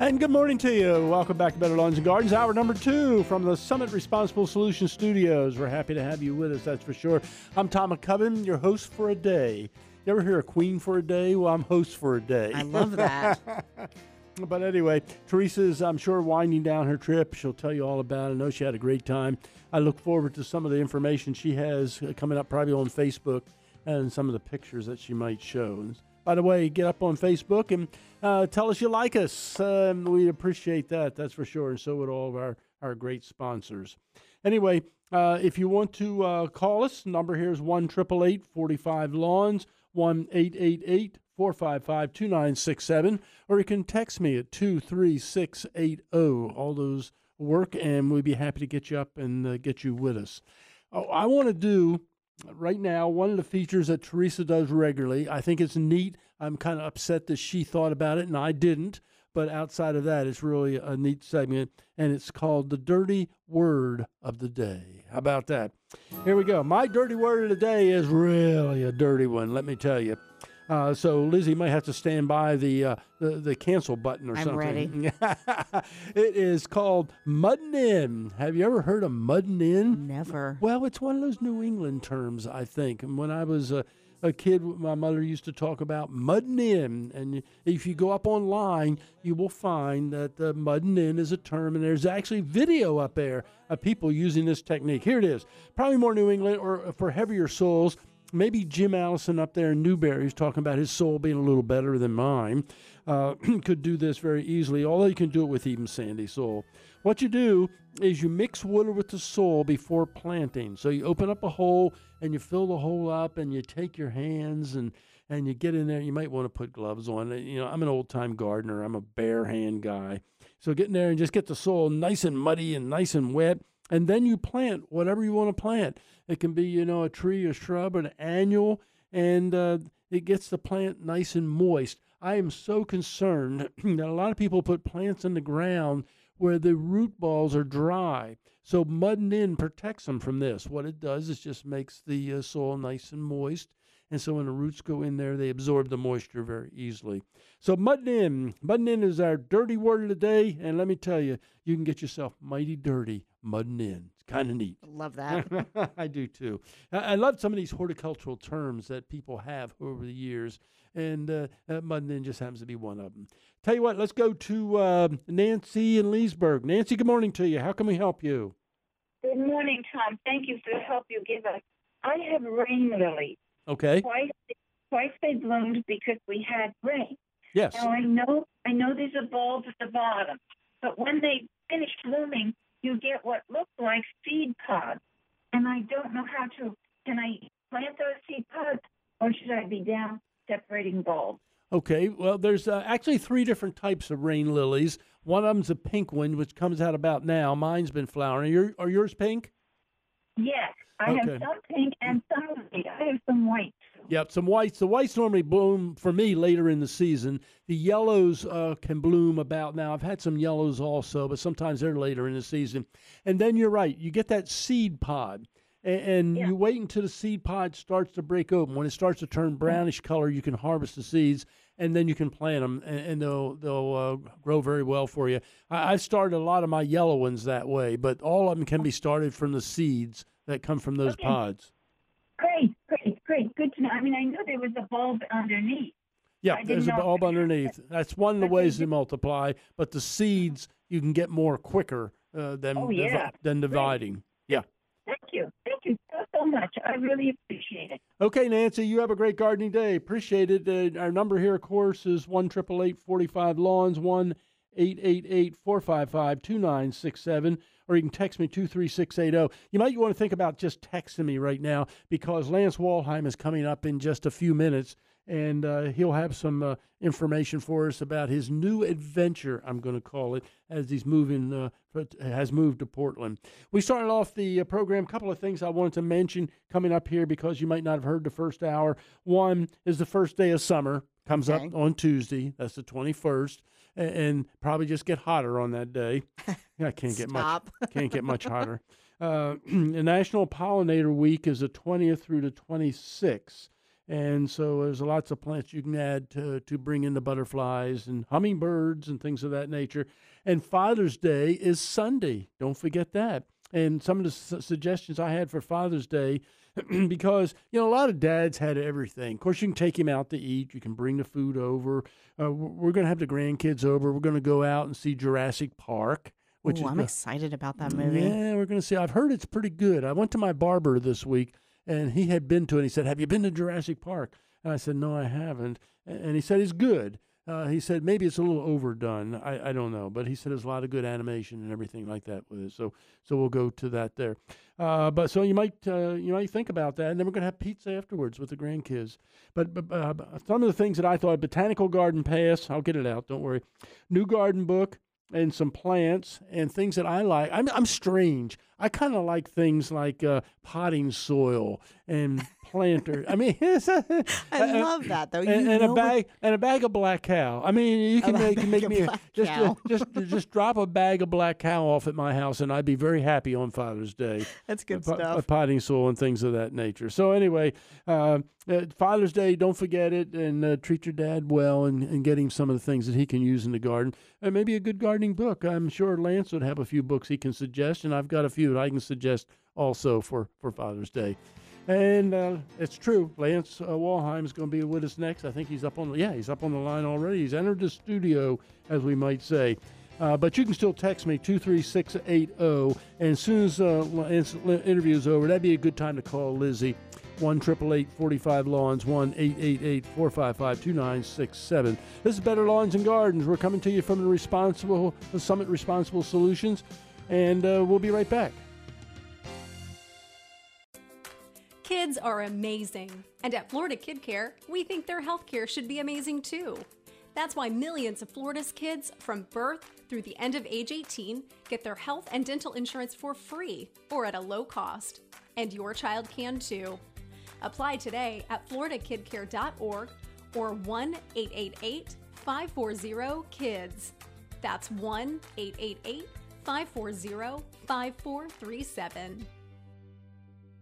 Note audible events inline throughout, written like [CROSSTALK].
And good morning to you. Welcome back to Better Lawns and Gardens, hour number two from the Summit Responsible Solutions Studios. We're happy to have you with us, that's for sure. I'm Tom MacCubbin, your host for a day. You ever hear a queen for a day? Well, I'm host for a day. I love that. [LAUGHS] but anyway, Teresa's, I'm sure, winding down her trip. She'll tell you all about it. I know she had a great time. I look forward to some of the information she has coming up probably on Facebook and some of the pictures that she might show. By the way, get up on Facebook and uh, tell us you like us. Uh, we appreciate that, that's for sure. And so would all of our, our great sponsors. Anyway, uh, if you want to uh, call us, number here is 1 45 Lawns, 1 455 2967, or you can text me at 23680. All those work, and we'd be happy to get you up and uh, get you with us. Oh, I want to do right now, one of the features that Teresa does regularly, I think it's neat. I'm kind of upset that she thought about it and I didn't. But outside of that, it's really a neat segment, and it's called the Dirty Word of the Day. How about that? Here we go. My dirty word of the day is really a dirty one, let me tell you. Uh, so Lizzie might have to stand by the uh, the, the, cancel button or I'm something. ready. [LAUGHS] it is called mudding in. Have you ever heard of mudding in? Never. Well, it's one of those New England terms, I think. And when I was a, a kid, my mother used to talk about mudding in. And if you go up online, you will find that uh, mudding in is a term, and there's actually video up there of people using this technique. Here it is. Probably more New England or for heavier souls maybe Jim Allison up there in Newberry talking about his soul being a little better than mine, uh, [CLEARS THROAT] could do this very easily, although you can do it with even sandy soil. What you do is you mix water with the soil before planting. So you open up a hole and you fill the hole up and you take your hands and and you get in there. You might want to put gloves on. You know, I'm an old time gardener. I'm a bare hand guy. So get in there and just get the soil nice and muddy and nice and wet and then you plant whatever you want to plant. It can be, you know, a tree, a shrub, an annual, and uh, it gets the plant nice and moist. I am so concerned [CLEARS THROAT] that a lot of people put plants in the ground where the root balls are dry. So mudding in protects them from this. What it does is just makes the uh, soil nice and moist. And so when the roots go in there, they absorb the moisture very easily. So mudding in, mudding in is our dirty word of the day. And let me tell you, you can get yourself mighty dirty mudding in. It's kind of neat. Love that. [LAUGHS] I do too. I, I, love some of these horticultural terms that people have over the years, and uh, uh, mudding in just happens to be one of them. Tell you what, let's go to uh, Nancy in Leesburg. Nancy, good morning to you. How can we help you? Good morning, Tom. Thank you for the help you give us. I have rain lilies. Okay. Twice, twice they bloomed because we had rain. Yes. Now I know, I know there's a bulb at the bottom, but when they finish blooming, you get what look like seed pods. And I don't know how to, can I plant those seed pods or should I be down separating bulbs? Okay, well, there's uh, actually three different types of rain lilies. One of them's a pink one, which comes out about now. Mine's been flowering. Are, your, are yours pink? Yes, I Okay. have some pink and some white. I have some white. Yep, some whites. The whites normally bloom for me later in the season. The yellows uh, can bloom about now. I've had some yellows also, but sometimes they're later in the season. And then you're right, you get that seed pod. And, and Yeah. you wait until the seed pod starts to break open. When it starts to turn brownish color, you can harvest the seeds, and then you can plant them, and, and they'll they'll uh, grow very well for you. I, I've started a lot of my yellow ones that way, but all of them can be started from the seeds that come from those Okay. pods. Great, great, great. Good to know. I mean, I know there was a bulb underneath. Yeah, there's a bulb underneath. That's one of the ways they multiply. But the seeds you can get more quicker uh, than Oh, divi- than dividing. Yeah. Thank you. Thank you so, so much. I really appreciate it. Okay, Nancy, you have a great gardening day. Appreciate it. Uh, our number here, of course, is one triple eight forty five lawns one eight eight eight four five five two nine six seven. Or you can text me 23680. You might want to think about just texting me right now because Lance Walheim is coming up in just a few minutes and uh, he'll have some uh, information for us about his new adventure. I'm going to call it as he's moving uh, has moved to Portland. We started off the uh, program. A couple of things I wanted to mention coming up here because you might not have heard the first hour. One is the first day of summer comes Okay. up on Tuesday. That's the 21st, a- and probably just get hotter on that day. [LAUGHS] I can't get much [LAUGHS] can't get much hotter. Uh, [CLEARS THROAT] the National Pollinator Week is the 20th through the 26th. And so there's lots of plants you can add to, to bring in the butterflies and hummingbirds and things of that nature. And Father's Day is Sunday. Don't forget that. And some of the su- suggestions I had for Father's Day, [CLEARS THROAT] because, you know, a lot of dads had everything. Of course, you can take him out to eat, you can bring the food over. Uh, we're going to have the grandkids over. We're going to go out and see Jurassic Park. Which Ooh, is I'm excited about that movie. yeah, we're going to see. I've heard it's pretty good. I went to my barber this week, and he had been to it. And he said, "Have you been to Jurassic Park?" And I said, "No, I haven't." And he said, "It's good." Uh, he said maybe it's a little overdone. I, I don't know, but he said there's a lot of good animation and everything like that with it. So so we'll go to that there. Uh, but so you might uh, you might think about that, and then we're gonna have pizza afterwards with the grandkids. But, but uh, some of the things that I thought botanical garden pass. I'll get it out. Don't worry. New garden book and some plants and things that I like. I'm I'm strange. I kind of like things like uh, potting soil and planter. I mean, [LAUGHS] I and- love that though. and, you and know a bag and a bag of black cow. I mean, you can A make, bag make me a- just, just just drop a bag of black cow off at my house, and I'd be very happy on Father's Day. That's good Po- stuff. potting soil and things of that nature. So anyway, uh, uh, Father's Day, don't forget it, and uh, treat your dad well, and, and get him some of the things that he can use in the garden, and maybe a good gardening book. I'm sure Lance would have a few books he can suggest, and I've got a few that I can suggest also for for Father's Day. And uh, it's true. Lance uh, Walheim is going to be with us next. I think he's up on. Yeah, he's up on the line already. He's entered the studio, as we might say. Uh, but you can still text me 23680. And as soon as uh, interview is over, that'd be a good time to call Lizzie. 1 45 Lawns, 1 888 455 2967. This is Better Lawns and Gardens. We're coming to you from the Responsible the Summit Responsible Solutions, and uh, we'll be right back. Kids are amazing. And at Florida Kid Care, we think their health care should be amazing too. That's why millions of Florida's kids from birth through the end of age 18 get their health and dental insurance for free or at a low cost. And your child can too. Apply today at floridakidcare.org or 1 888 540 KIDS. That's 1 888 540 5437.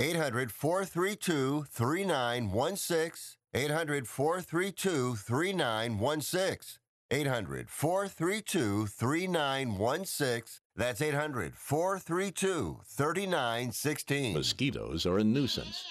800 432 3916. 800 432 3916. 800 432 3916. That's 800 432 3916. Mosquitoes are a nuisance.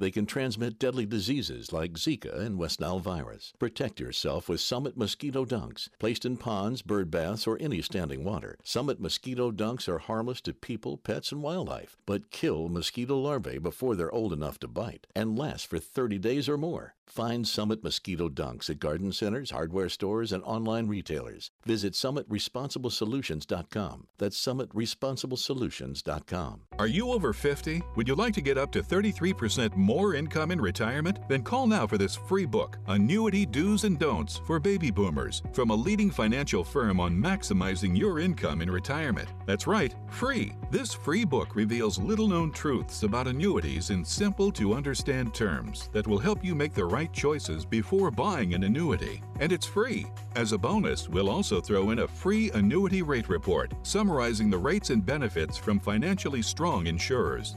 They can transmit deadly diseases like Zika and West Nile virus. Protect yourself with Summit mosquito dunks. Placed in ponds, bird baths, or any standing water, Summit mosquito dunks are harmless to people, pets, and wildlife, but kill mosquito larvae before they're old enough to bite and last for 30 days or more. Find Summit mosquito dunks at garden centers, hardware stores, and online retailers. Visit summitresponsiblesolutions.com. That's summitresponsiblesolutions.com. Are you over 50? Would you like to get up to 33% more income in retirement? Then call now for this free book, Annuity Do's and Don'ts for Baby Boomers, from a leading financial firm on maximizing your income in retirement. That's right, free. This free book reveals little known truths about annuities in simple to understand terms that will help you make the right choices before buying an annuity. And it's free. As a bonus, we'll also throw in a free annuity rate report summarizing the rates and benefits from financially strong insurers.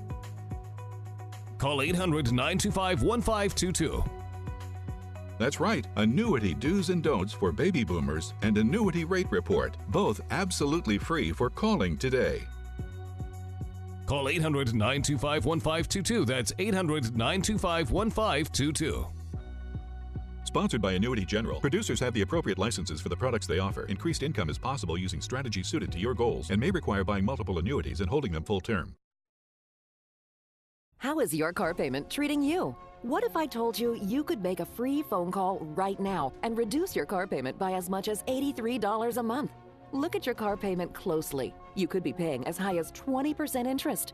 Call 800 925 1522. That's right, annuity do's and don'ts for baby boomers and annuity rate report, both absolutely free for calling today. Call 800 925 1522. That's 800 925 1522. Sponsored by Annuity General. Producers have the appropriate licenses for the products they offer. Increased income is possible using strategies suited to your goals and may require buying multiple annuities and holding them full term. How is your car payment treating you? What if I told you you could make a free phone call right now and reduce your car payment by as much as $83 a month? Look at your car payment closely. You could be paying as high as 20% interest.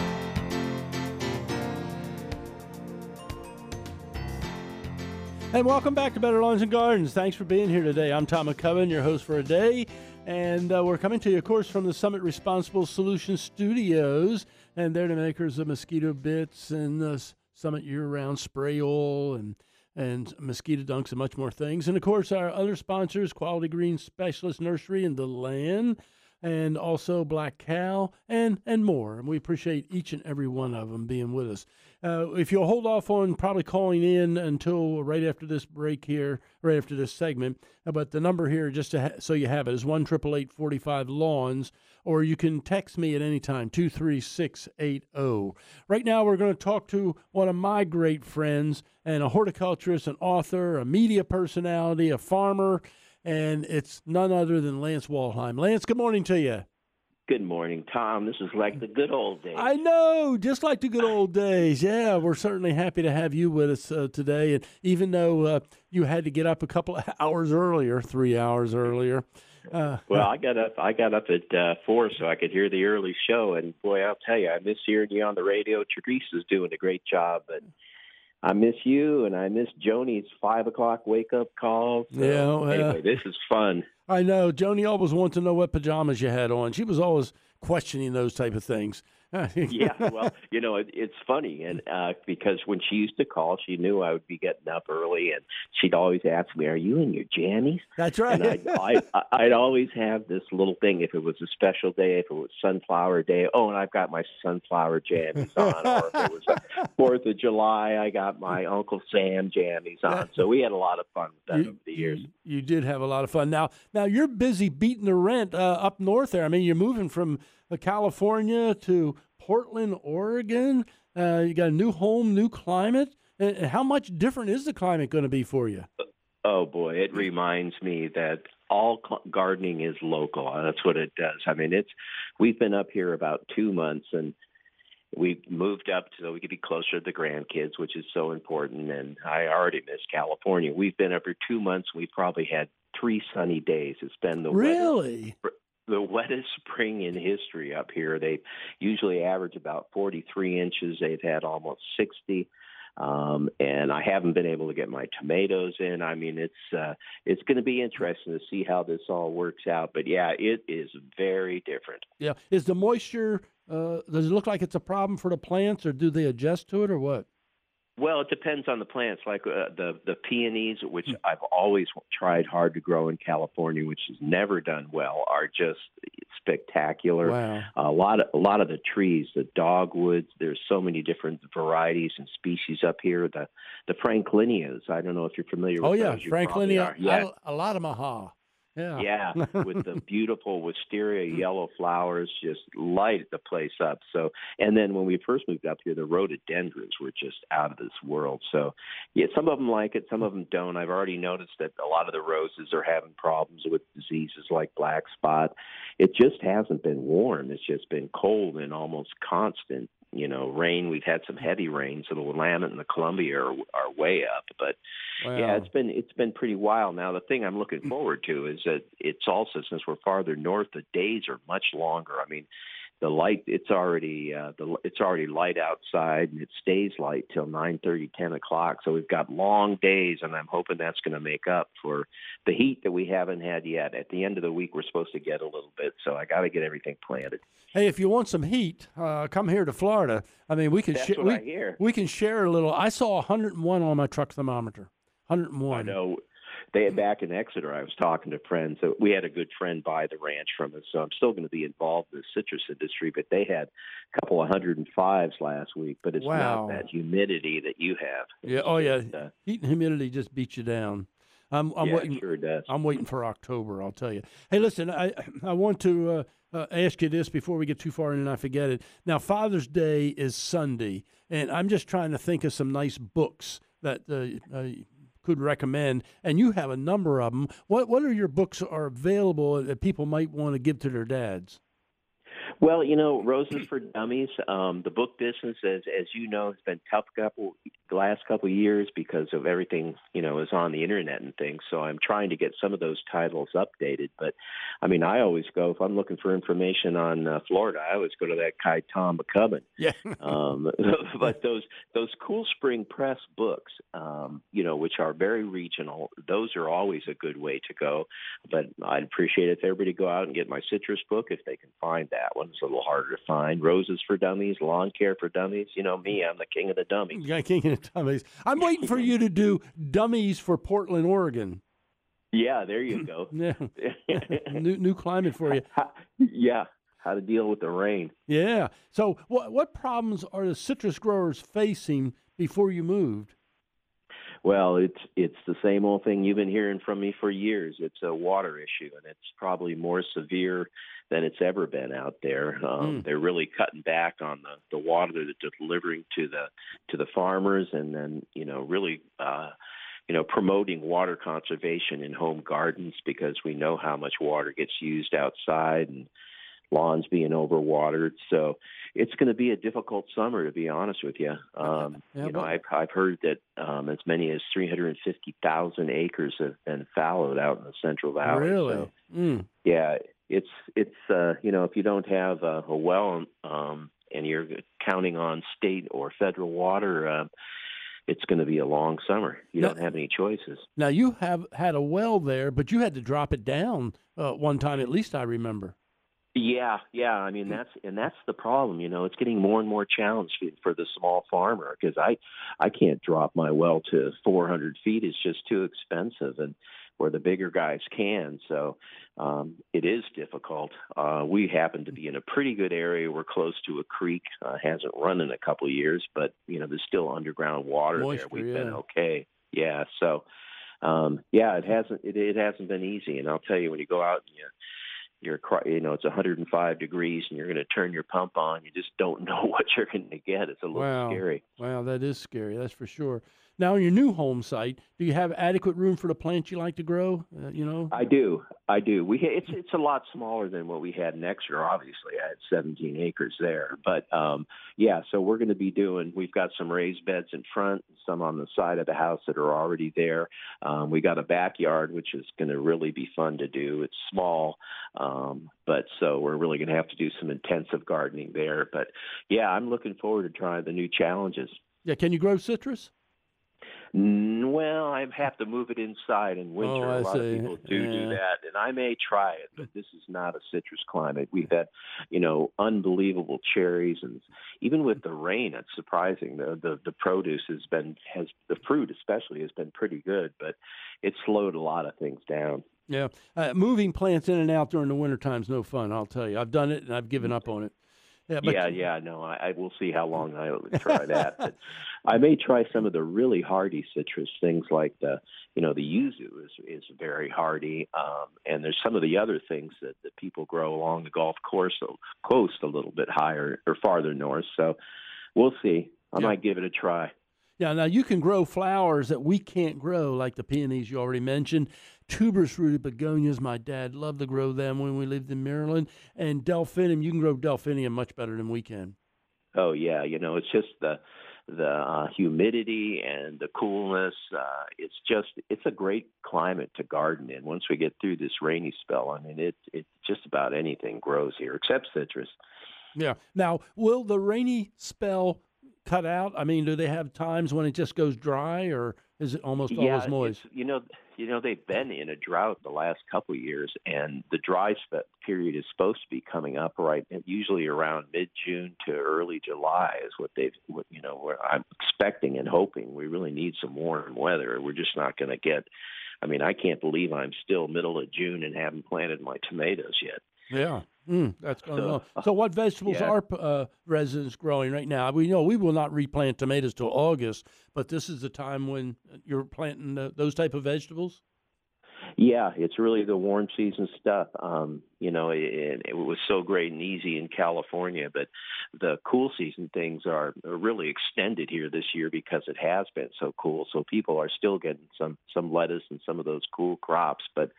And welcome back to Better Lawns and Gardens. Thanks for being here today. I'm Tom MacCubbin, your host for a day. And uh, we're coming to you, of course, from the Summit Responsible Solutions Studios. And they're the makers of mosquito bits and uh, Summit year round spray oil and, and mosquito dunks and much more things. And, of course, our other sponsors Quality Green Specialist Nursery and the Land and also Black Cow, and and more. And we appreciate each and every one of them being with us. Uh, if you'll hold off on probably calling in until right after this break here, right after this segment, uh, but the number here, just ha- so you have it, is one triple eight forty five lawns, or you can text me at any time two three six eight zero. Right now, we're going to talk to one of my great friends and a horticulturist, an author, a media personality, a farmer and it's none other than Lance Walheim. Lance, good morning to you. Good morning, Tom. This is like the good old days. I know, just like the good old days. Yeah, we're certainly happy to have you with us uh, today. And even though uh, you had to get up a couple of [LAUGHS] hours earlier, three hours earlier. Uh, well, I got up. I got up at uh, four so I could hear the early show, and boy, I'll tell you, I miss hearing you on the radio. Teresa's doing a great job, but I miss you, and I miss Joni's five o'clock wake up calls. So yeah. Well, anyway, this is fun. I know. Joni always wanted to know what pajamas you had on. She was always questioning those type of things. Yeah, [LAUGHS] well, you know, it, it's funny, and uh, because when she used to call, she knew I would be getting up early, and she'd always ask me, "Are you in your jammies?" That's right. And I'd, [LAUGHS] I, I'd always have this little thing. If it was a special day, if it was Sunflower Day, oh, and I've got my sunflower jammies on, or if it was [LAUGHS] Fourth of July, I got my Uncle Sam jammies on. So we had a lot of fun with that you, over the years. You, you, did have a lot of fun. Now, now you're busy beating the rent uh, up north there. I mean, you're moving from California to Portland, Oregon. Uh, you got a new home, new climate. Uh, how much different is the climate going to be for you? Oh boy, it reminds me that all gardening is local. That's what it does. I mean, it's we've been up here about two months, and we moved up so we could be closer to the grandkids, which is so important. And I already miss California. We've been up here two months. We've probably had three sunny days. It's been the really wettest, the wettest [LAUGHS] spring in history up here. They usually average about 43 inches. They've had almost 60. Um, and I haven't been able to get my tomatoes in. I mean, it's uh, it's going to be interesting to see how this all works out. But yeah, it is very different. Yeah, is the moisture? Uh, does it look like it's a problem for the plants, or do they adjust to it, or what? Well, it depends on the plants. Like uh, the the peonies, which mm. I've always tried hard to grow in California, which has never done well, are just spectacular. Wow. A lot of a lot of the trees, the dogwoods. There's so many different varieties and species up here. The the Franklinias. I don't know if you're familiar. with Oh yeah, those. You Franklinia. Yeah. A, a lot of maha. Yeah. Yeah, with the [LAUGHS] beautiful wisteria mm. yellow flowers, just light the place up. So, and then when we first moved up here, the rhododendrons were just out of this world. So, yeah, some of them like it, some of them don't. I've already noticed that a lot of the roses are having problems with diseases like black spot. It just hasn't been warm. It's just been cold and almost constant you know, rain. We've had some heavy rain, so the Willamette and the Columbia are, are way up. But wow. yeah, it's been it's been pretty wild. Now the thing I'm looking forward to is that it's also since we're farther north, the days are much longer. I mean, the light it's already uh, the it's already light outside and it stays light till nine thirty ten o'clock. So we've got long days, and I'm hoping that's going to make up for the heat that we haven't had yet. At the end of the week, we're supposed to get a little bit, so I got to get everything planted. Hey, if you want some heat, uh, come here to Florida. I mean, we can share. We, we can share a little. I saw 101 on my truck thermometer. 101. I know. They back in Exeter. I was talking to friends. So we had a good friend buy the ranch from us, so I'm still going to be involved in the citrus industry. But they had a couple of hundred and fives last week. But it's Wow. not that humidity that you have. Yeah. Oh yeah. uh, Heat and humidity just beat you down. I'm, I'm yeah, waiting. it sure does. I'm waiting for October. I'll tell you. Hey, listen. I [CLEARS THROAT] I want to uh, uh, ask you this before we get too far in and I forget it. Now, Father's Day is Sunday, and I'm just trying to think of some nice books that uh, uh, could recommend. And you have a number of them. What What are your books are available that people might want to give to their dads? Well, you know, Roses for Dummies. Um, the book business, as as you know, has been tough couple the last couple of years because of everything you know is on the internet and things. So I'm trying to get some of those titles updated. But I mean, I always go if I'm looking for information on uh, Florida, I always go to that guy Tom MacCubbin. Yeah. [LAUGHS] um, [LAUGHS] but those those Cool Spring Press books, um, you know, which are very regional, those are always a good way to go. But I'd appreciate it if everybody go out and get my citrus book if they can find that one. It's a little harder to find. Roses for Dummies, Lawn Care for Dummies. You know me, I'm the king of the dummies. Yeah, King of the Dummies. I'm waiting for you to do dummies for Portland, Oregon. Yeah, there you go. [LAUGHS] Yeah. [LAUGHS] new new climate for you. yeah, how to deal with the rain. Yeah. So, what what problems are the citrus growers facing before you moved? Well, it's it's the same old thing you've been hearing from me for years. It's a water issue, and it's probably more severe than it's ever been out there. Um, Mm. They're really cutting back on the the water that they're delivering to the to the farmers, and then you know really. Uh, you know, promoting water conservation in home gardens because we know how much water gets used outside and lawns being overwatered. So it's going to be a difficult summer, to be honest with you. Um, Yeah, you know, I've I've heard that um, as many as 350,000 acres have been fallowed out in the Central Valley. really? So, Mm. yeah, it's it's uh, you know if you don't have a, a well um, and you're counting on state or federal water. Uh, it's going to be a long summer. You Now- don't have any choices. Now you have had a well there, but you had to drop it down uh, one time, at least I remember. Yeah, yeah. I mean that's and that's the problem. You know, it's getting more and more challenging for- the small farmer because I I can't drop my well to 400 feet. It's just too expensive, and where the bigger guys can. So um, it is difficult. Uh, we happen to be in a pretty good area. We're close to a creek. Uh, hasn't run in a couple of years, but you know there's still underground water Moisture, there. We've been okay. Yeah. So um, yeah, it hasn't it, it hasn't been easy. And I'll tell you when you go out and you you're you know it's 105 degrees and you're going to turn your pump on you just don't [LAUGHS] know what you're going to get it's a little Wow. scary Wow, that is scary. That's for sure. Now, on your new home site, do you have adequate room for the plants you like to grow? Uh, you know. i do i do we it's it's a lot smaller than what we had in exeter obviously i had 17 acres there but um yeah so we're going to be doing we've got some raised beds in front some on the side of the house that are already there um we got a backyard which is going to really be fun to do it's small um but so we're really going to have to do some intensive gardening there but yeah i'm looking forward to trying the new challenges Yeah. Can you grow citrus? Well, I have to move it inside in winter. Oh, a lot see. of people do Yeah. do that, and I may try it, but this is not a citrus climate. We've had, you know, unbelievable cherries, and even with the rain, it's surprising. The the, the produce has been has the fruit especially has been pretty good, but it slowed a lot of things down. Yeah. Uh, moving plants in and out during the winter time's no fun. I'll tell you. I've done it and I've given up on it. Yeah. But yeah, yeah, no, I, I will see how long I try that. But I may try some of the really hardy citrus things like the, you know, the yuzu is is very hardy, um, and there's some of the other things that that people grow along the Gulf course coast a little bit higher or farther north. So we'll see. I Yeah. might give it a try. Yeah, now you can grow flowers that we can't grow, like the peonies you already mentioned. Tuberous rooted begonias, my dad loved to grow them when we lived in Maryland. And delphinium, you can grow delphinium much better than we can. Oh yeah, you know, it's just the the uh, humidity and the coolness. Uh, it's just it's a great climate to garden in. Once we get through this rainy spell, I mean, it it just about anything grows here except citrus. Yeah. Now, will the rainy spell cut out? I mean, do they have times when it just goes dry, or is it almost yeah, always moist? you know, you know they've been in a drought the last couple of years, and the dry period is supposed to be coming up right, usually around mid June to early July is what they've, what, you know, where I'm expecting and hoping. We really need some warm weather. We're just not going to get. I mean, I can't believe I'm still middle of June and haven't planted my tomatoes yet. Yeah. Mm, that's going So, on. So, what vegetables yeah. are uh, residents growing right now? We know we will not replant tomatoes till August, but this is the time when you're planting uh, those type of vegetables. Yeah, it's really the warm season stuff. Um, you know, it, it was so great and easy in California, but the cool season things are, are really extended here this year because it has been so cool. So people are still getting some some lettuce and some of those cool crops, but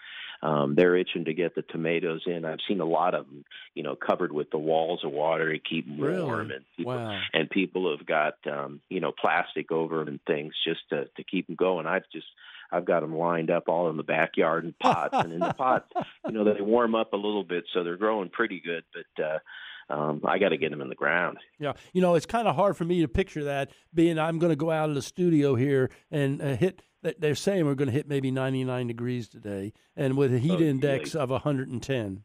um, they're itching to get the tomatoes in. I've seen a lot of them, you know, covered with the walls of water to keep them Really? warm, and people Wow. and people have got um, you know plastic over 'em and things just to to keep them going. I've just I've got them lined up all in the backyard in pots, and in the pots, [LAUGHS] you know, they warm up a little bit, so they're growing pretty good. But uh, um, I got to get them in the ground. Yeah, you know, it's kind of hard for me to picture that being I'm going to go out of the studio here and uh, hit. They're saying we're going to hit maybe 99 degrees today, and with a heat Oh, index of 110.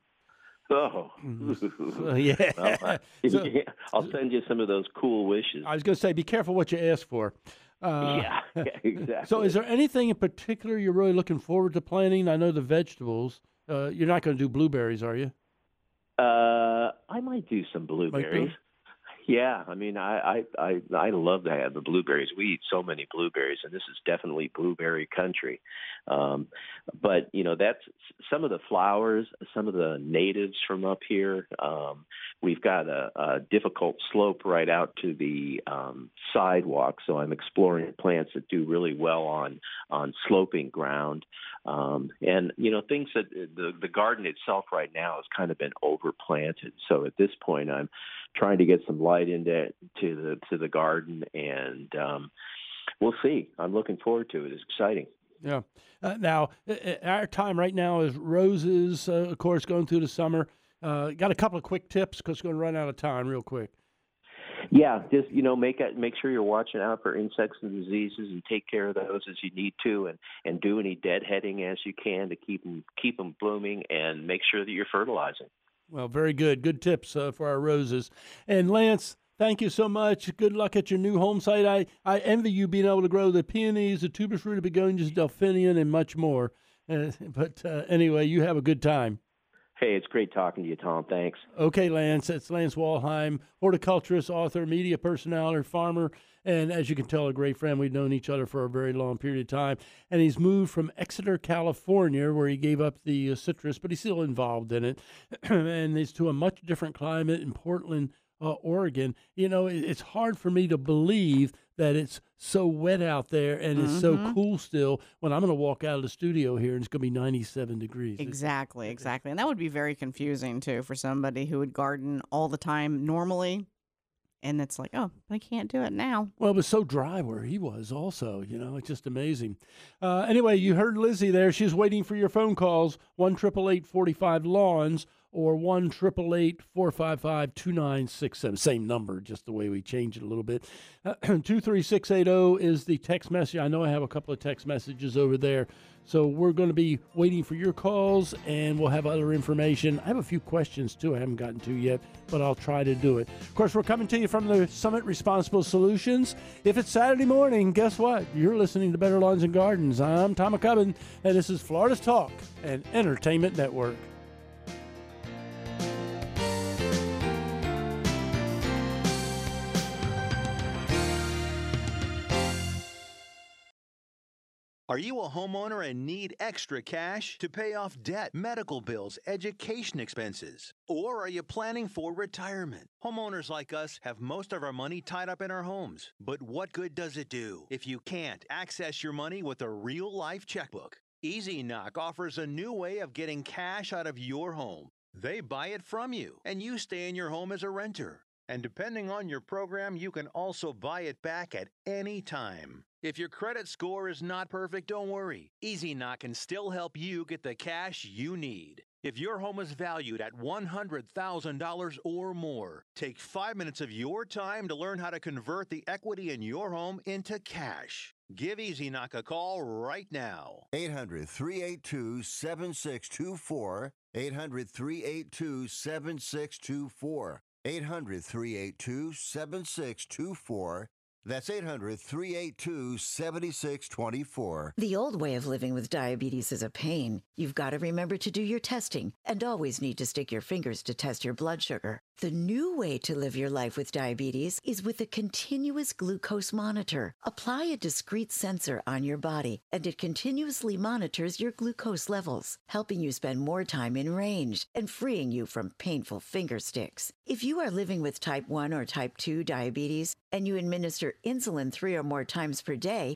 Oh, [LAUGHS] So, yeah. Well, I- [LAUGHS] So- yeah, I'll send you some of those cool wishes. I was going to say, be careful what you ask for. Uh, yeah, [LAUGHS] yeah, exactly. [LAUGHS] So, is there anything in particular you're really looking forward to planting? I know the vegetables. Uh, you're not going to do blueberries, are you? Uh, I might do some blueberries. Yeah, I mean, I, I I love to have the blueberries. We eat so many blueberries, and this is definitely blueberry country. Um, but you know, that's some of the flowers, some of the natives from up here. Um, we've got a, a difficult slope right out to the um, sidewalk, so I'm exploring plants that do really well on on sloping ground. Um, and you know, things that the the garden itself right now has kind of been overplanted. So at this point, I'm trying to get some light into to the to the garden, and um, we'll see. I'm looking forward to it. It's exciting. Yeah. Uh, now, our time right now is roses, uh, of course, going through the summer. Uh, got a couple of quick tips because we're going to run out of time real quick. Yeah, just you know, make make sure you're watching out for insects and diseases, and take care of those as you need to, and and do any deadheading as you can to keep them keep them blooming, and make sure that you're fertilizing. Well, very good. Good tips uh, for our roses. And Lance, thank you so much. Good luck at your new home site. I, I envy you being able to grow the peonies, the tuber fruit, begonias, delphinium, and much more. Uh, [LAUGHS] but uh, anyway, you have a good time. Hey, it's great talking to you, Tom. Thanks. Okay, Lance. It's Lance Walheim, horticulturist, author, media personality, farmer, and as you can tell, a great friend. We've known each other for a very long period of time. And he's moved from Exeter, California, where he gave up the uh, citrus, but he's still involved in it. [CLEARS THROAT] and he's to a much different climate in Portland, uh, Oregon. You know, it, it's hard for me to believe that it's so wet out there and it's so Mhm. cool still when I'm going to walk out of the studio here and it's going to be 97 degrees. Exactly, exactly. And that would be very confusing too for somebody who would garden all the time normally. And it's like, oh, I can't do it now. Well, it was so dry where he was, also. You know, it's just amazing. Uh, anyway, you heard Lizzie there. She's waiting for your phone calls 1 45 Lawns or 1 455 2967. Same number, just the way we change it a little bit. Uh, [CLEARS THROAT] 23680 is the text message. I know I have a couple of text messages over there. So we're going to be waiting for your calls and we'll have other information. I have a few questions too I haven't gotten to yet, but I'll try to do it. Of course, we're coming to you from the Summit Responsible Solutions. If it's Saturday morning, guess what? You're listening to Better Lawns and Gardens. I'm Tom MacCubbin, and this is Florida's Talk and Entertainment Network. Are you a homeowner and need extra cash to pay off debt, medical bills, education expenses? Or are you planning for retirement? Homeowners like us have most of our money tied up in our homes. But what good does it do if you can't access your money with a real life checkbook? Easy Knock offers a new way of getting cash out of your home. They buy it from you, and you stay in your home as a renter. And depending on your program, you can also buy it back at any time. If your credit score is not perfect, don't worry. Easy Knock can still help you get the cash you need. If your home is valued at $100,000 or more, take five minutes of your time to learn how to convert the equity in your home into cash. Give Easy Knock a call right now. 800 382 7624. 800 382 7624. 800 382 7624. That's 800 382 7624. The old way of living with diabetes is a pain. You've got to remember to do your testing and always need to stick your fingers to test your blood sugar. The new way to live your life with diabetes is with a continuous glucose monitor. Apply a discrete sensor on your body, and it continuously monitors your glucose levels, helping you spend more time in range and freeing you from painful finger sticks. If you are living with type 1 or type 2 diabetes and you administer insulin three or more times per day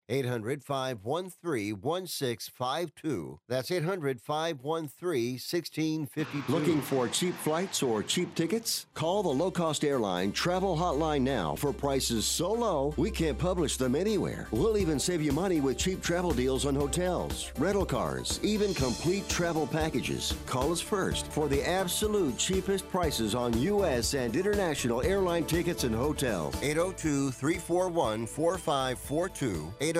800 513 1652. That's 800 513 1652. Looking for cheap flights or cheap tickets? Call the low cost airline travel hotline now for prices so low we can't publish them anywhere. We'll even save you money with cheap travel deals on hotels, rental cars, even complete travel packages. Call us first for the absolute cheapest prices on U.S. and international airline tickets and hotels. 802 341 4542.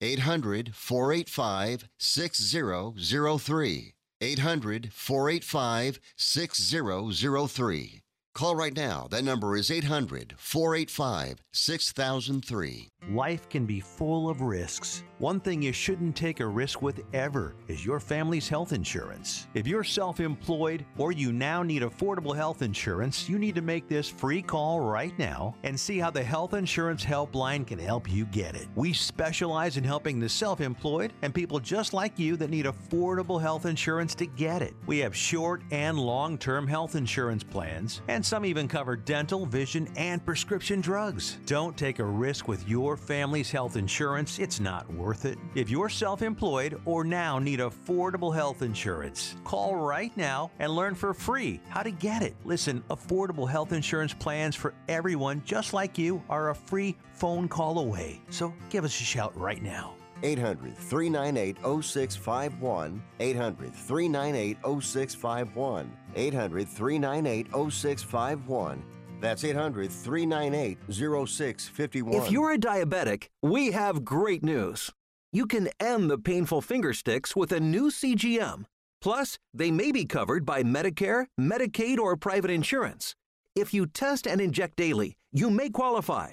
800 485 6003. 800 485 6003. Call right now. That number is 800 485 6003. Life can be full of risks. One thing you shouldn't take a risk with ever is your family's health insurance. If you're self employed or you now need affordable health insurance, you need to make this free call right now and see how the Health Insurance Helpline can help you get it. We specialize in helping the self employed and people just like you that need affordable health insurance to get it. We have short and long term health insurance plans, and some even cover dental, vision, and prescription drugs. Don't take a risk with your family's health insurance, it's not worth it. If you're self employed or now need affordable health insurance, call right now and learn for free how to get it. Listen, affordable health insurance plans for everyone just like you are a free phone call away. So give us a shout right now. 800 398 0651. 800 398 0651. 800 398 0651. That's 800 398 0651. If you're a diabetic, we have great news. You can end the painful finger sticks with a new CGM. Plus, they may be covered by Medicare, Medicaid, or private insurance. If you test and inject daily, you may qualify.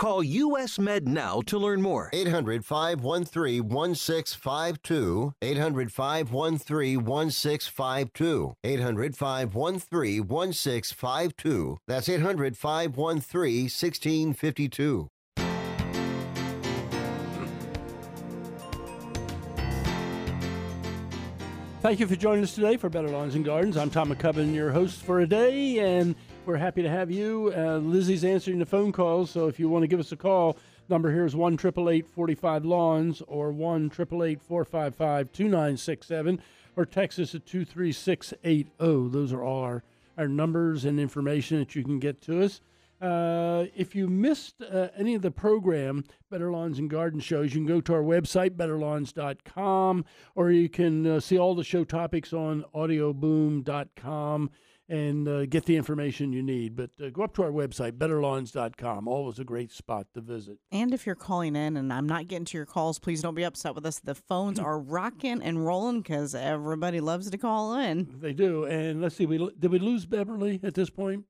Call US Med now to learn more. 800 513 1652. 800 513 1652. 800 513 1652. That's 800 513 1652. Thank you for joining us today for Better Lawns and Gardens. I'm Tom MacCubbin, your host for a day, and we're happy to have you. Uh, Lizzie's answering the phone calls, so if you want to give us a call, number here is 1 45 Lawns or 1 455 2967 or text us at 23680. Those are all our our numbers and information that you can get to us. Uh, if you missed uh, any of the program, Better Lawns and Garden shows, you can go to our website, betterlawns.com, or you can uh, see all the show topics on audioboom.com and uh, get the information you need. But uh, go up to our website, betterlawns.com. Always a great spot to visit. And if you're calling in and I'm not getting to your calls, please don't be upset with us. The phones are rocking and rolling because everybody loves to call in. They do. And let's see, we did we lose Beverly at this point?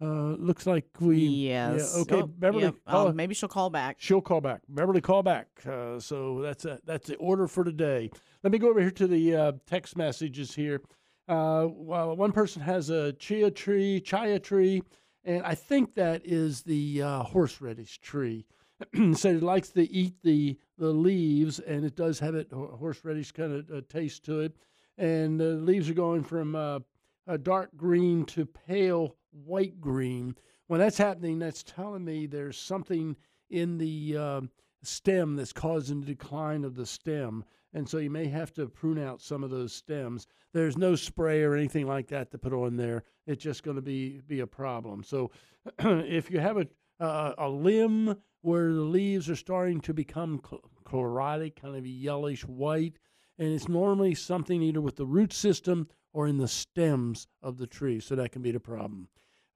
Uh, looks like we. Yes. Yeah, okay, Oh, Beverly. yep. call- Um, maybe she'll call back. She'll call back. Beverly, call back. Uh, so that's a, that's the order for today. Let me go over here to the uh, text messages here. Uh, well, one person has a chia tree, chia tree, and I think that is the uh, horseradish tree. [CLEARS THROAT] Said it likes to eat the the leaves, and it does have it ho- horseradish kind of uh, taste to it. And the leaves are going from uh, a dark green to pale white green. When that's happening, that's telling me there's something in the um stem that's causing the decline of the stem. And so you may have to prune out some of those stems. There's no spray or anything like that to put on there. It's just going to be be a problem. So [CLEARS THROAT] if you have a uh, a limb where the leaves are starting to become cl- chlorotic, kind of yellowish white, and it's normally something either with the root system or in the stems of the tree. So that can be the problem.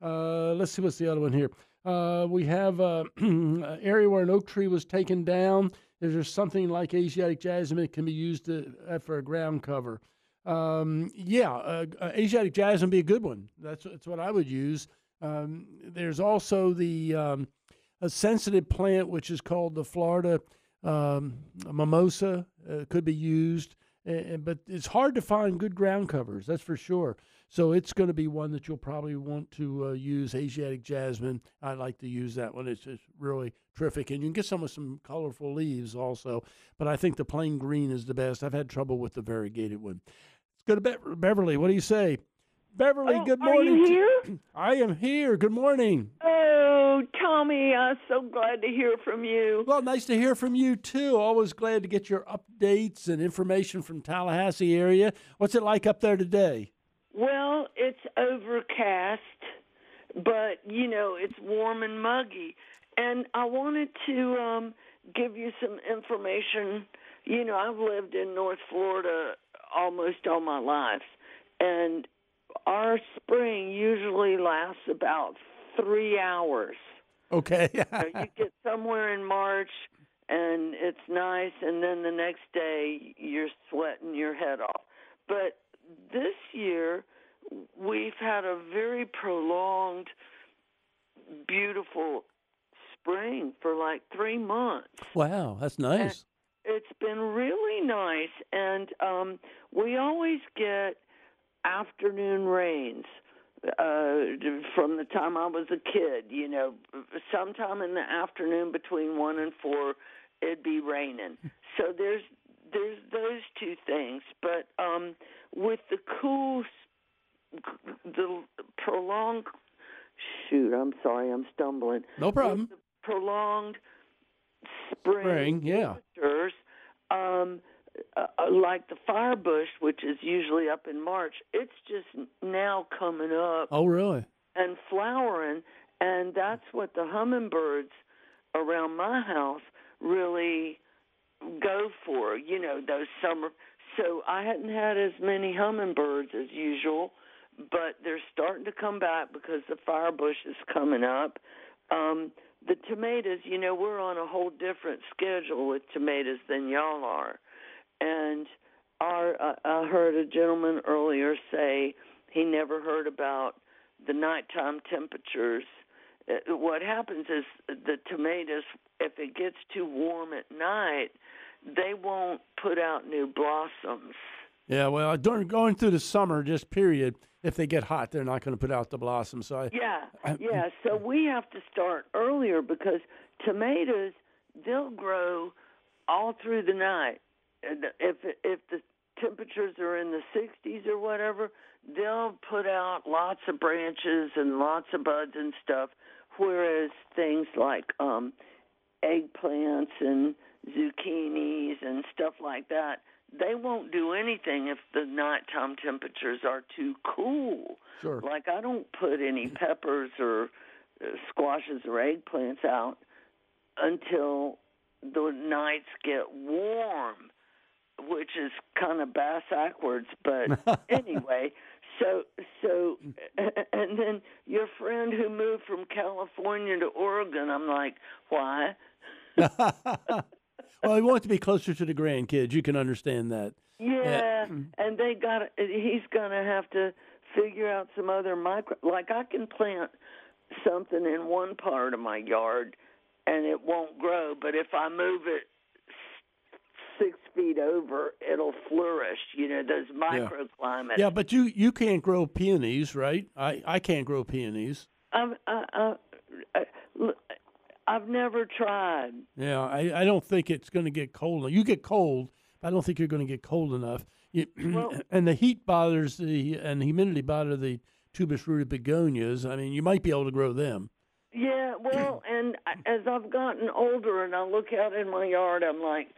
Uh, let's see what's the other one here. Uh, we have uh, [CLEARS THROAT] an area where an oak tree was taken down. Is there something like Asiatic jasmine that can be used to, uh, for a ground cover? Um, yeah, uh, uh, Asiatic jasmine be a good one. That's, that's what I would use. Um, there's also the um, a sensitive plant which is called the Florida um, mimosa. Uh, could be used, uh, but it's hard to find good ground covers. That's for sure. So it's going to be one that you'll probably want to uh, use. Asiatic jasmine. I like to use that one. It's just really terrific, and you can get some with some colorful leaves also. But I think the plain green is the best. I've had trouble with the variegated one. Let's go to Be- Beverly. What do you say? Beverly, Oh, good are morning. you here? [CLEARS THROAT] I am here. Good morning. Oh, Tommy, I'm so glad to hear from you. Well, nice to hear from you too. Always glad to get your updates and information from Tallahassee area. What's it like up there today? Well, it's overcast, but you know it's warm and muggy, and I wanted to um, give you some information. You know, I've lived in North Florida almost all my life, and our spring usually lasts about three hours. Okay. know, you get somewhere in March and it's nice, and then the next day you're sweating your head off. But this year we've had a very prolonged, beautiful spring for like three months. wow, that's nice. It's been really nice, and um, we always get afternoon rains uh from the time I was a kid, you know, sometime in the afternoon between 1 and 4 it'd be raining. [LAUGHS] So there's there's those two things, but um with the cool the prolonged shoot, I'm sorry, I'm stumbling. No problem. Prolonged spring, Spring, yeah. temperatures, um uh, uh, like the firebush, which is usually up in March, it's just now coming up Oh, really? and flowering, and that's what the hummingbirds around my house really go for. You know, those summer. So I hadn't had as many hummingbirds as usual, but they're starting to come back because the firebush is coming up. Um, the tomatoes, you know, we're on a whole different schedule with tomatoes than y'all are and our uh, I heard a gentleman earlier say he never heard about the nighttime temperatures. Uh, what happens is the tomatoes, if it gets too warm at night, they won't put out new blossoms. Yeah, well, during going through the summer, just period, if they get hot, they're not going to put out the blossoms. So I, Yeah, I- yeah. So we have to start earlier because tomatoes they'll grow all through the night. If if the temperatures are in the 60s or whatever, they'll put out lots of branches and lots of buds and stuff. Whereas things like um, eggplants and zucchinis and stuff like that, they won't do anything if the nighttime temperatures are too cool. Sure. Like I don't put any [LAUGHS] peppers or uh, squashes or eggplants out until the nights get warm, which is kind of bass backwards. But [LAUGHS] anyway, so so, and then your friend who moved from California to Oregon, I'm like, why? [LAUGHS] well, he wants to be closer to the grandkids. You can understand that. Yeah, hmm. and they got. He's gonna have to figure out some other micro. Like I can plant something in one part of my yard, and it won't grow. But if I move it six feet over, it'll flourish. You know, those microclimates. Yeah, but you you can't grow peonies, right? I I can't grow peonies. I've, I, I, I, I've never tried. Yeah, I, I don't think it's going to get cold. enough. You get cold, but I don't think you're going to get cold enough. You, [CLEARS THROAT] Well- and the heat bothers the and the humidity bother the tuberous rooted begonias. I mean, you might be able to grow them. Yeah, well, [CLEARS THROAT] and as I've gotten older and I look out in my yard, I'm like,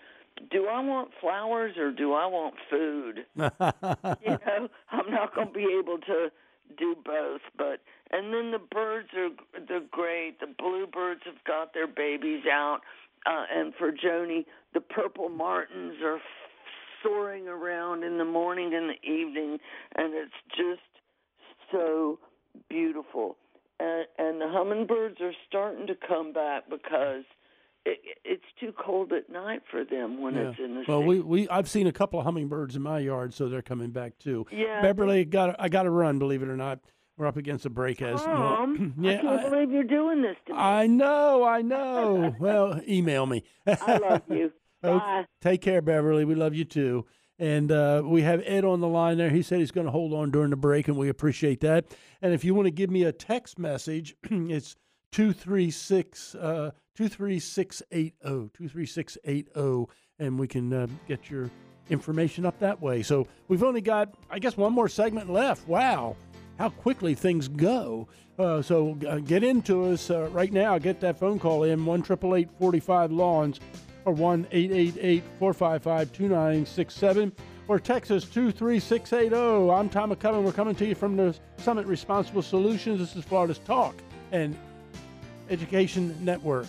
do I want flowers or do I want food? [LAUGHS] you know, I'm not going to be able to do both. But and then the birds are they're great. The bluebirds have got their babies out, uh, and for Joni, the purple martins are soaring around in the morning and the evening, and it's just so beautiful. And, and the hummingbirds are starting to come back because it, it's too cold at night for them when Yeah. it's in the well, 60s. we, we I've seen a couple of hummingbirds in my yard, so they're coming back too. Yeah, Beverly got I got to run. Believe it or not, we're up against a break. As Tom, [CLEARS THROAT] yeah, I can't I, believe you're doing this to me. I know, I know. [LAUGHS] well, email me. I love you. [LAUGHS] Okay, Bye. Take care, Beverly. We love you too. And uh, we have Ed on the line there. He said he's going to hold on during the break, and we appreciate that. And if you want to give me a text message, [CLEARS THROAT] it's 236 uh, 23680 23680 and we can uh, get your information up that way. So we've only got, I guess, one more segment left. Wow, how quickly things go. Uh, so uh, get into us uh, right now. Get that phone call in one triple eight forty five lawns or one eight eight eight four five five two nine six seven or Texas two three six eight zero. I'm Tom MacCubbin. We're coming to you from the Summit Responsible Solutions. This is Florida's Talk and Education Network.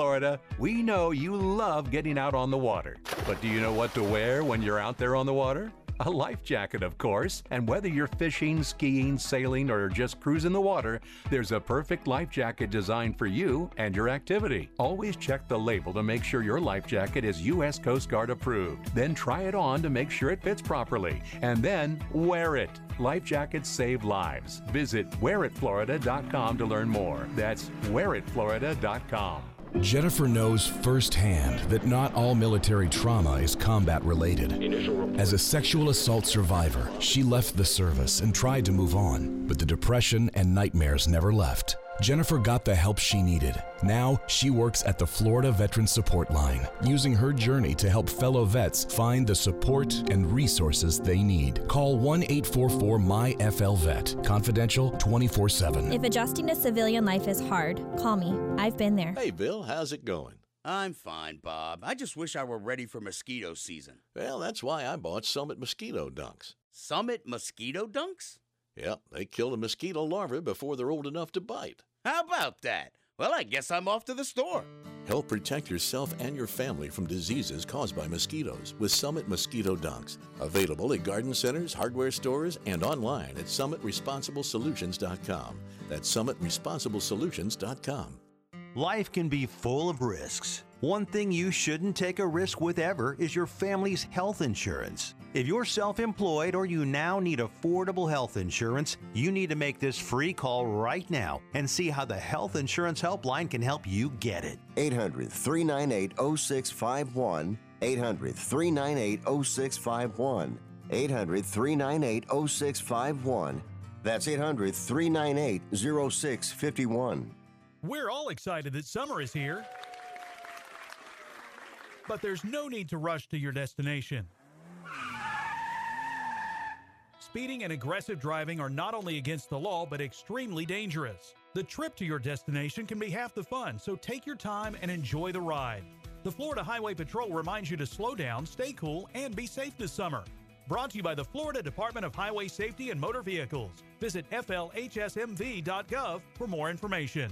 Florida, we know you love getting out on the water. But do you know what to wear when you're out there on the water? A life jacket, of course. And whether you're fishing, skiing, sailing, or just cruising the water, there's a perfect life jacket designed for you and your activity. Always check the label to make sure your life jacket is U.S. Coast Guard approved. Then try it on to make sure it fits properly. And then wear it. Life jackets save lives. Visit wearitflorida.com to learn more. That's wearitflorida.com. Jennifer knows firsthand that not all military trauma is combat related. As a sexual assault survivor, she left the service and tried to move on, but the depression and nightmares never left. Jennifer got the help she needed. Now she works at the Florida Veteran Support Line, using her journey to help fellow vets find the support and resources they need. Call 1 844 MyFLVET, confidential 24 7. If adjusting to civilian life is hard, call me. I've been there. Hey, Bill, how's it going? I'm fine, Bob. I just wish I were ready for mosquito season. Well, that's why I bought Summit Mosquito Dunks. Summit mosquito dunks? Yep, they kill the mosquito larvae before they're old enough to bite. How about that? Well, I guess I'm off to the store. Help protect yourself and your family from diseases caused by mosquitoes with Summit Mosquito Dunks. Available at garden centers, hardware stores, and online at summitresponsibleSolutions.com. That's summitresponsibleSolutions.com. Life can be full of risks. One thing you shouldn't take a risk with ever is your family's health insurance. If you're self employed or you now need affordable health insurance, you need to make this free call right now and see how the Health Insurance Helpline can help you get it. 800 398 0651. 800 398 0651. 800 398 0651. That's 800 398 0651. We're all excited that summer is here, but there's no need to rush to your destination. Speeding and aggressive driving are not only against the law, but extremely dangerous. The trip to your destination can be half the fun, so take your time and enjoy the ride. The Florida Highway Patrol reminds you to slow down, stay cool, and be safe this summer. Brought to you by the Florida Department of Highway Safety and Motor Vehicles. Visit FLHSMV.gov for more information.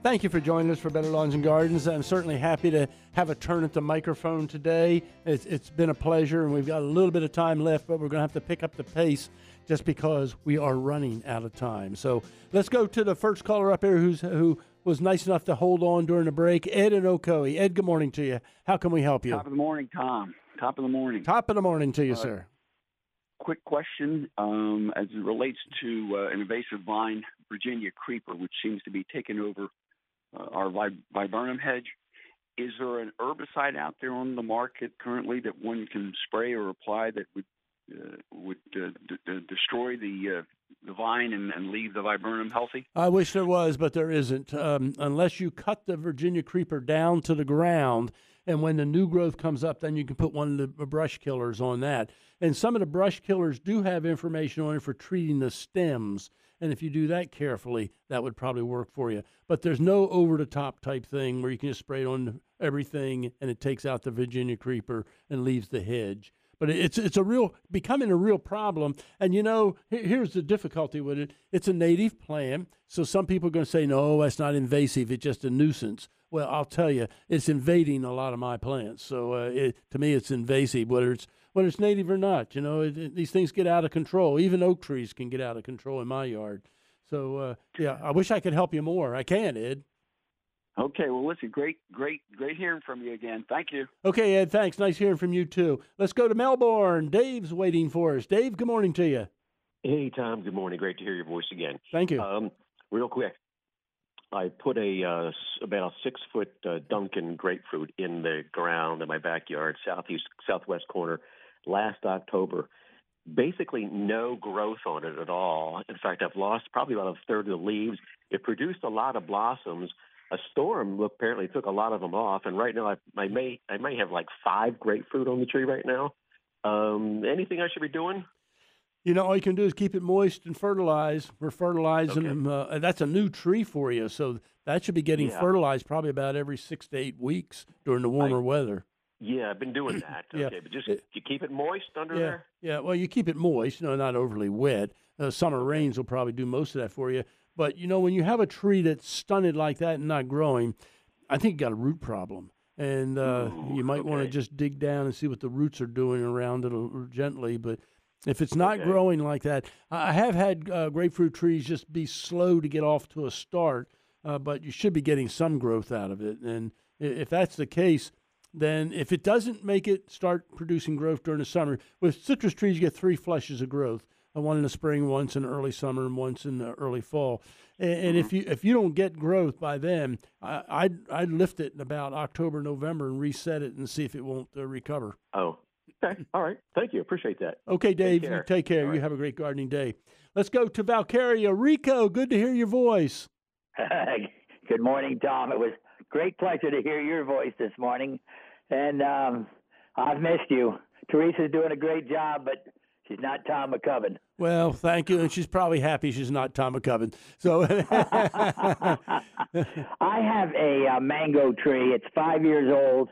Thank you for joining us for Better Lawns and Gardens. I'm certainly happy to have a turn at the microphone today. It's, it's been a pleasure, and we've got a little bit of time left, but we're going to have to pick up the pace just because we are running out of time. So let's go to the first caller up here who's, who was nice enough to hold on during the break, Ed and Ocoee. Ed, good morning to you. How can we help you? Top of the morning, Tom. Top of the morning. Top of the morning to you, Uh, sir. Quick question um, as it relates to uh, an invasive vine, Virginia creeper, which seems to be taking over uh, our vi- viburnum hedge. Is there an herbicide out there on the market currently that one can spray or apply that would uh, would uh, d- d- destroy the uh, the vine and, and leave the viburnum healthy? I wish there was, but there isn't. Um, unless you cut the Virginia creeper down to the ground, and when the new growth comes up, then you can put one of the brush killers on that. And some of the brush killers do have information on it for treating the stems. And if you do that carefully, that would probably work for you. But there's no over the top type thing where you can just spray it on everything and it takes out the Virginia creeper and leaves the hedge. But it's it's a real becoming a real problem. And you know, here's the difficulty with it. It's a native plant, so some people are going to say, "No, that's not invasive. It's just a nuisance." Well, I'll tell you, it's invading a lot of my plants. So uh, it, to me, it's invasive, whether it's whether it's native or not. You know, it, it- these things get out of control. Even oak trees can get out of control in my yard. So uh, yeah, I wish I could help you more. I can, Ed. Okay, well, listen, great, great, great hearing from you again. Thank you. Okay, Ed. Thanks. Nice hearing from you too. Let's go to Melbourne. Dave's waiting for us. Dave, good morning to you. Hey, Tom. Good morning. Great to hear your voice again. Thank you. Um, real quick, I put a uh, about a six foot uh, Duncan grapefruit in the ground in my backyard, southeast southwest corner, last October. Basically, no growth on it at all. In fact, I've lost probably about a third of the leaves. It produced a lot of blossoms. A storm apparently took a lot of them off, and right now I, I may I may have like five grapefruit on the tree right now. Um, anything I should be doing? You know, all you can do is keep it moist and fertilize. We're fertilizing them. Uh, that's a new tree for you, so that should be getting Yeah. fertilized probably about every six to eight weeks during the warmer weather. Yeah, I've been doing [CLEARS THROAT] that. Yeah. Okay, but just you keep it moist under yeah, there. yeah. Well, you keep it moist, you know, not overly wet. Uh, summer rains will probably do most of that for you. But you know, when you have a tree that's stunted like that and not growing, I think you got a root problem, and uh, you might want to just dig down and see what the roots are doing around it gently. But if it's not Okay. growing like that, I have had uh, grapefruit trees just be slow to get off to a start, uh, but you should be getting some growth out of it. And if that's the case, then if it doesn't make it start producing growth during the summer, with citrus trees you get three flushes of growth. uh, one in the spring, once in early summer, and once in the early fall. And, and if you if you don't get growth by then, I, I'd I'd lift it in about October, November, and reset it and see if it won't uh, recover. Oh, okay. All right. Thank you. Appreciate that. Okay, Dave. Take you care. take care. All You right. have a great gardening day. Let's go to Valkaria. Rico, good to hear your voice. [LAUGHS] Good morning, Tom. It was great pleasure to hear your voice this morning, and um, I've missed you. Teresa's doing a great job, but she's not Tom MacCubbin. Well, thank you. And she's probably happy she's not Tom MacCubbin. So [LAUGHS] [LAUGHS] I have a uh, mango tree. It's five years old.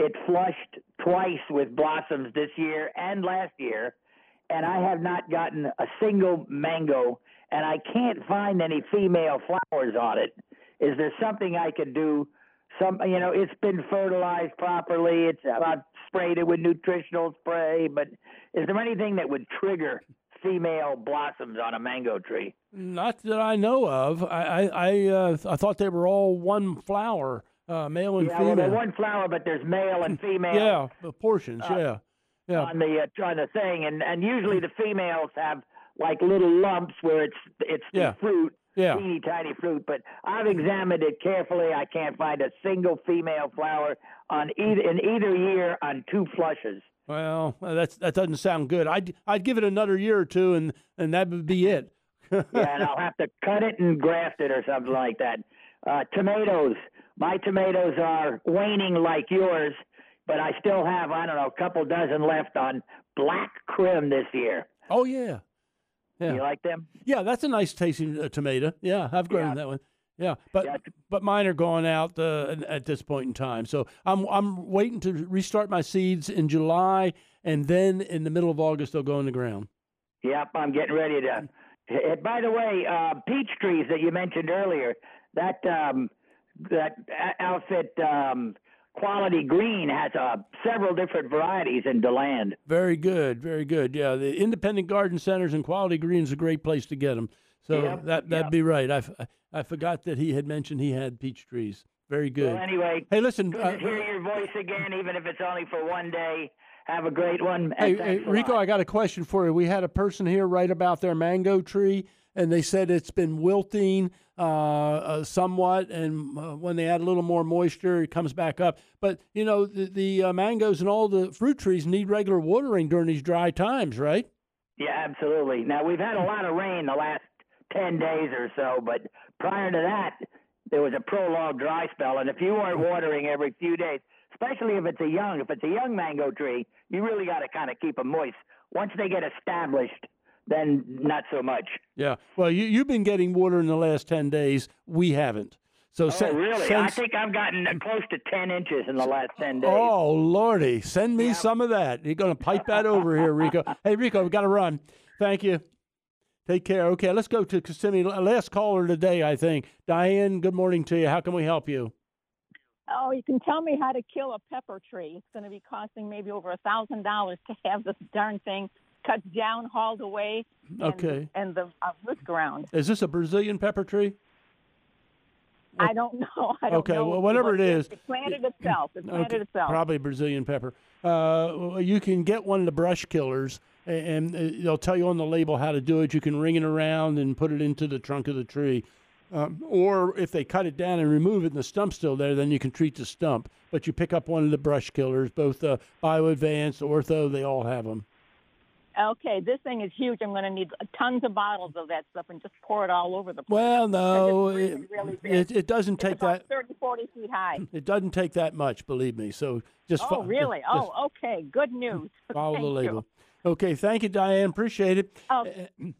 It flushed twice with blossoms this year and last year, and I have not gotten a single mango, and I can't find any female flowers on it. Is there something I could do? Some, you know, it's been fertilized properly. It's I've sprayed it with nutritional spray, but is there anything that would trigger female blossoms on a mango tree? Not that I know of. I I I, uh, I thought they were all one flower, uh, male and yeah, female. they're one flower, but there's male and [LAUGHS] female. yeah, the portions. uh, yeah, yeah. on the uh, on the thing, and and usually the females have like little lumps where it's it's the Yeah. fruit, Yeah. teeny tiny fruit. But I've examined it carefully. I can't find a single female flower on either in either year on two flushes. Well, uh, that's that doesn't sound good. I'd I'd give it another year or two, and and that would be it. yeah, and I'll have to cut it and graft it or something like that. Uh, tomatoes. My tomatoes are waning like yours, but I still have I don't know a couple dozen left on Black Krim this year. Oh yeah, yeah. You like them? Yeah, that's a nice tasting uh, tomato. Yeah, I've grown that one. Yeah, but but mine are going out uh, at- this point in time. So I'm I'm waiting to restart my seeds in July, and then in the middle of August they'll go in the ground. Yep, I'm getting ready to. By the way, uh, peach trees that you mentioned earlier, that um, that outfit, um, Quality Green, has uh, several different varieties in DeLand. Very good, very good. Yeah, the independent garden centers and Quality Green is a great place to get them. So Yep, that that'd yep. be right. I, I forgot that he had mentioned he had peach trees. Very good. Well, anyway, hey, listen, good uh, to hear your voice again, even if it's only for one day. Have a great one. Hey, hey, Rico. I got a question for you. We had a person here right about their mango tree, and they said it's been wilting uh, uh, somewhat, and uh, when they add a little more moisture, it comes back up. But you know, the, the uh, mangoes and all the fruit trees need regular watering during these dry times, right? Yeah, absolutely. Now we've had a lot of rain the last ten days or so, but prior to that, there was a prolonged dry spell, and if you weren't watering every few days, especially if it's a young, if it's a young mango tree, you really got to kind of keep them moist. Once they get established, then not so much. Yeah. Well, you you've been getting water in the last ten days. We haven't. So oh, sen- really? I think I've gotten close to ten inches in the last ten days. Oh lordy, send me some of that. You're gonna pipe that over here, Rico. [LAUGHS] Hey Rico, we've got to run. Thank you. Take care. Okay, let's go to Kissimmee. Last caller today, I think. Diane, good morning to you. How can we help you? Oh, you can tell me how to kill a pepper tree. It's going to be costing maybe over a thousand dollars to have this darn thing cut down, hauled away, and, Okay. and the uh, root ground. Is this a Brazilian pepper tree? I don't [LAUGHS] know. I don't Okay, know well, whatever what it is. It planted itself. It planted Okay, itself. Probably Brazilian pepper. Uh, you can get one of the brush killers, and uh, they'll tell you on the label how to do it. You can ring it around and put it into the trunk of the tree. Um, or if they cut it down and remove it and the stump's still there, then you can treat the stump. But you pick up one of the brush killers, both uh, Bio Advanced, Ortho, they all have them. Okay, this thing is huge. I'm going to need tons of bottles of that stuff and just pour it all over the place. Well, no, it, really, really it, it doesn't It's take that. 30, 40 feet high. [CLEARS THROAT] It doesn't take that much, believe me. So just oh, fo- really? just- oh, okay. Good news. Follow the you. Okay, thank you, Diane. Appreciate it. Oh.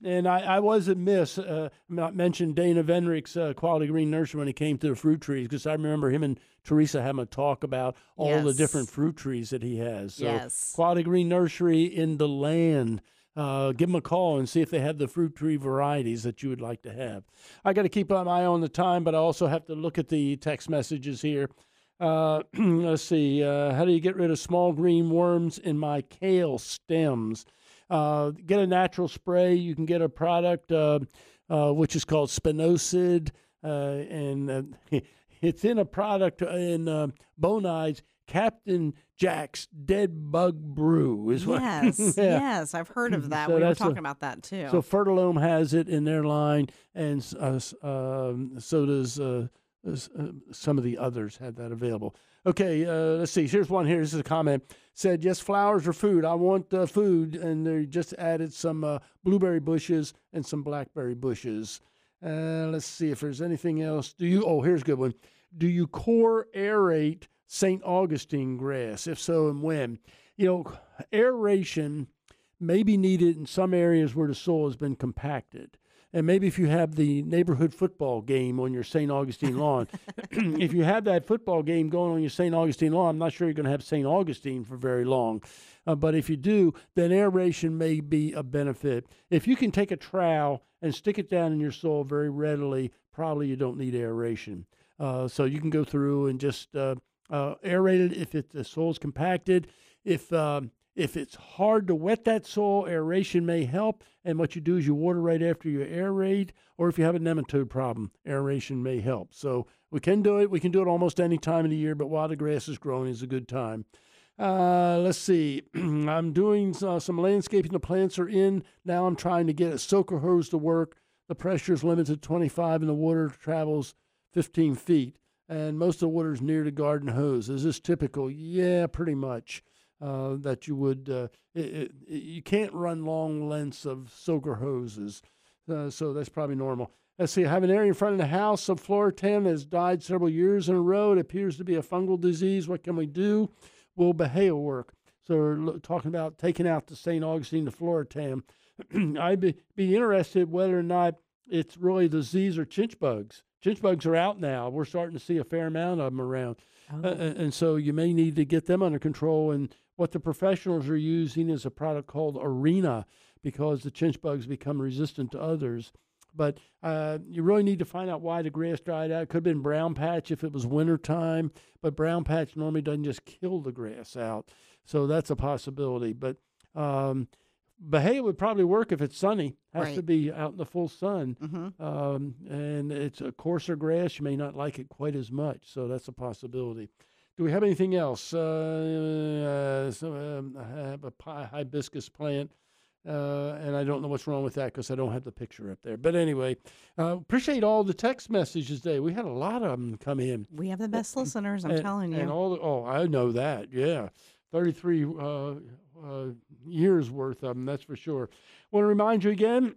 And I, I was amiss uh, not mentioned Dana Venrick's uh, Quality Green Nursery when it came to the fruit trees because I remember him and Teresa having a talk about all the different fruit trees that he has. So Yes. Quality Green Nursery in DeLand. Uh, give them a call and see if they have the fruit tree varieties that you would like to have. I got to keep an eye on the time, but I also have to look at the text messages here. Uh, [CLEARS THROAT] let's see. Uh, how do you get rid of small green worms in my kale stems? Uh, get a natural spray. You can get a product uh, uh, which is called Spinosad, uh, and uh, [LAUGHS] it's in a product in uh, Bonide's Captain Jack's Dead Bug Brew is what. [LAUGHS] Yes, Yeah. yes, I've heard of that. So we were that's a- talking about that too. So Fertilome has it in their line, and uh, um, so does uh, uh, some of the others had that available. Okay, uh, let's see. Here's one here. This is a comment. Said, yes, flowers are food. I want uh, food. And they just added some uh, blueberry bushes and some blackberry bushes. Uh, let's see if there's anything else. Do you? Oh, here's a good one. Do you core aerate St. Augustine grass? If so, and when? You know, aeration may be needed in some areas where the soil has been compacted. And maybe if you have the neighborhood football game on your St. Augustine lawn, [LAUGHS] [CLEARS THROAT] if you have that football game going on your St. Augustine lawn, I'm not sure you're going to have St. Augustine for very long. Uh, but if you do, then aeration may be a benefit. If you can take a trowel and stick it down in your soil very readily, probably you don't need aeration. Uh, so you can go through and just uh, uh, aerate it if it, the soil's compacted. If um, if it's hard to wet that soil, aeration may help. And what you do is you water right after you aerate, or if you have a nematode problem, aeration may help. So we can do it. We can do it almost any time of the year, but while the grass is growing is a good time. Uh, let's see. [CLEARS THROAT] I'm doing uh, some landscaping. The plants are in. Now I'm trying to get a soaker hose to work. The pressure is limited to 25 and the water travels 15 feet. And most of the water is near the garden hose. Is this typical? Yeah, pretty much. Uh, that you would, uh, it, it, it- you can't run long lengths of soaker hoses. Uh, so that's probably normal. Let's see. I have an area in front of the house of Floratam that has died several years in a row. It appears to be a fungal disease. What can we do? Will Bahia work? So we're talking about taking out the St. Augustine to Floratam. [CLEARS THROAT] I'd be, be interested whether or not it's really disease or chinch bugs. Chinch bugs are out now. We're starting to see a fair amount of them around. Uh, and and so you may need to get them under control. And what the professionals are using is a product called Arena because the chinch bugs become resistant to others. But uh, you really need to find out why the grass dried out. It could have been brown patch if it was winter time, but brown patch normally doesn't just kill the grass out. So that's a possibility. But um, Bahia would probably work if it's sunny. Has to be out in the full sun. mm-hmm. Um, and it's a coarser grass. You may not like it quite as much. So that's a possibility. Do we have anything else? Uh, uh, um, I have a hibiscus plant. Uh, and I don't know what's wrong with that because I don't have the picture up there. But anyway, uh, appreciate all the text messages today. We had a lot of them come in. we have the best listeners, I'm And- telling you. And all the, oh, I know that. Yeah. 33 uh, uh, years worth of them, that's for sure. Want to remind you again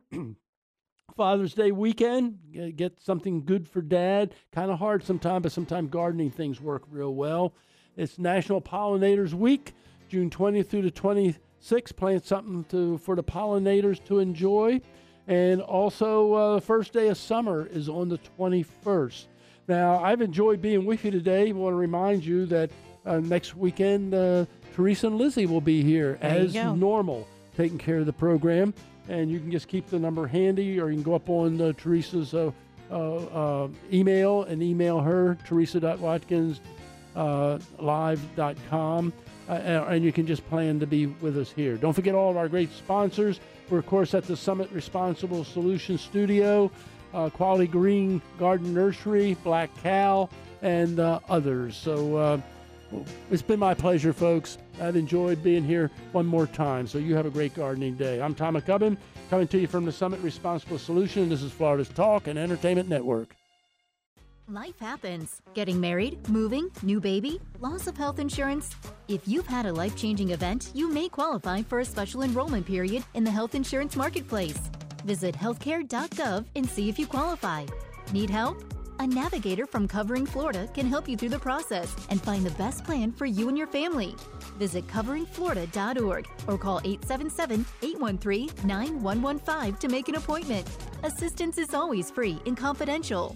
Father's Day weekend, get something good for dad. Kind of hard sometimes, but sometimes gardening things work real well. It's National Pollinators Week, June 20th through the 26th. Plant something to for the pollinators to enjoy. And also, uh, the first day of summer is on the 21st. Now, I've enjoyed being with you today. I want to remind you that uh, next weekend, uh, Teresa and Lizzie will be here There as normal, taking care of the program. And you can just keep the number handy, or you can go up on uh, Teresa's uh, uh, uh, email and email her, teresa.watkins uh, live.com. Uh, and you can just plan to be with us here. Don't forget all of our great sponsors. We're, of course, at the Summit Responsible Solutions Studio, uh, Quality Green Garden Nursery, Black Cow, and uh, others. So uh, it's been my pleasure, folks. I've enjoyed being here one more time. So you have a great gardening day. I'm Tom MacCubbin, coming to you from the Summit Responsible Solution. This is Florida's Talk and Entertainment Network. Life happens. Getting married, moving, new baby, loss of health insurance. If you've had a life changing event, you may qualify for a special enrollment period in the health insurance marketplace. Visit healthcare.gov and see if you qualify. Need help? A navigator from Covering Florida can help you through the process and find the best plan for you and your family. Visit coveringflorida.org or call 877 813 9115 to make an appointment. Assistance is always free and confidential.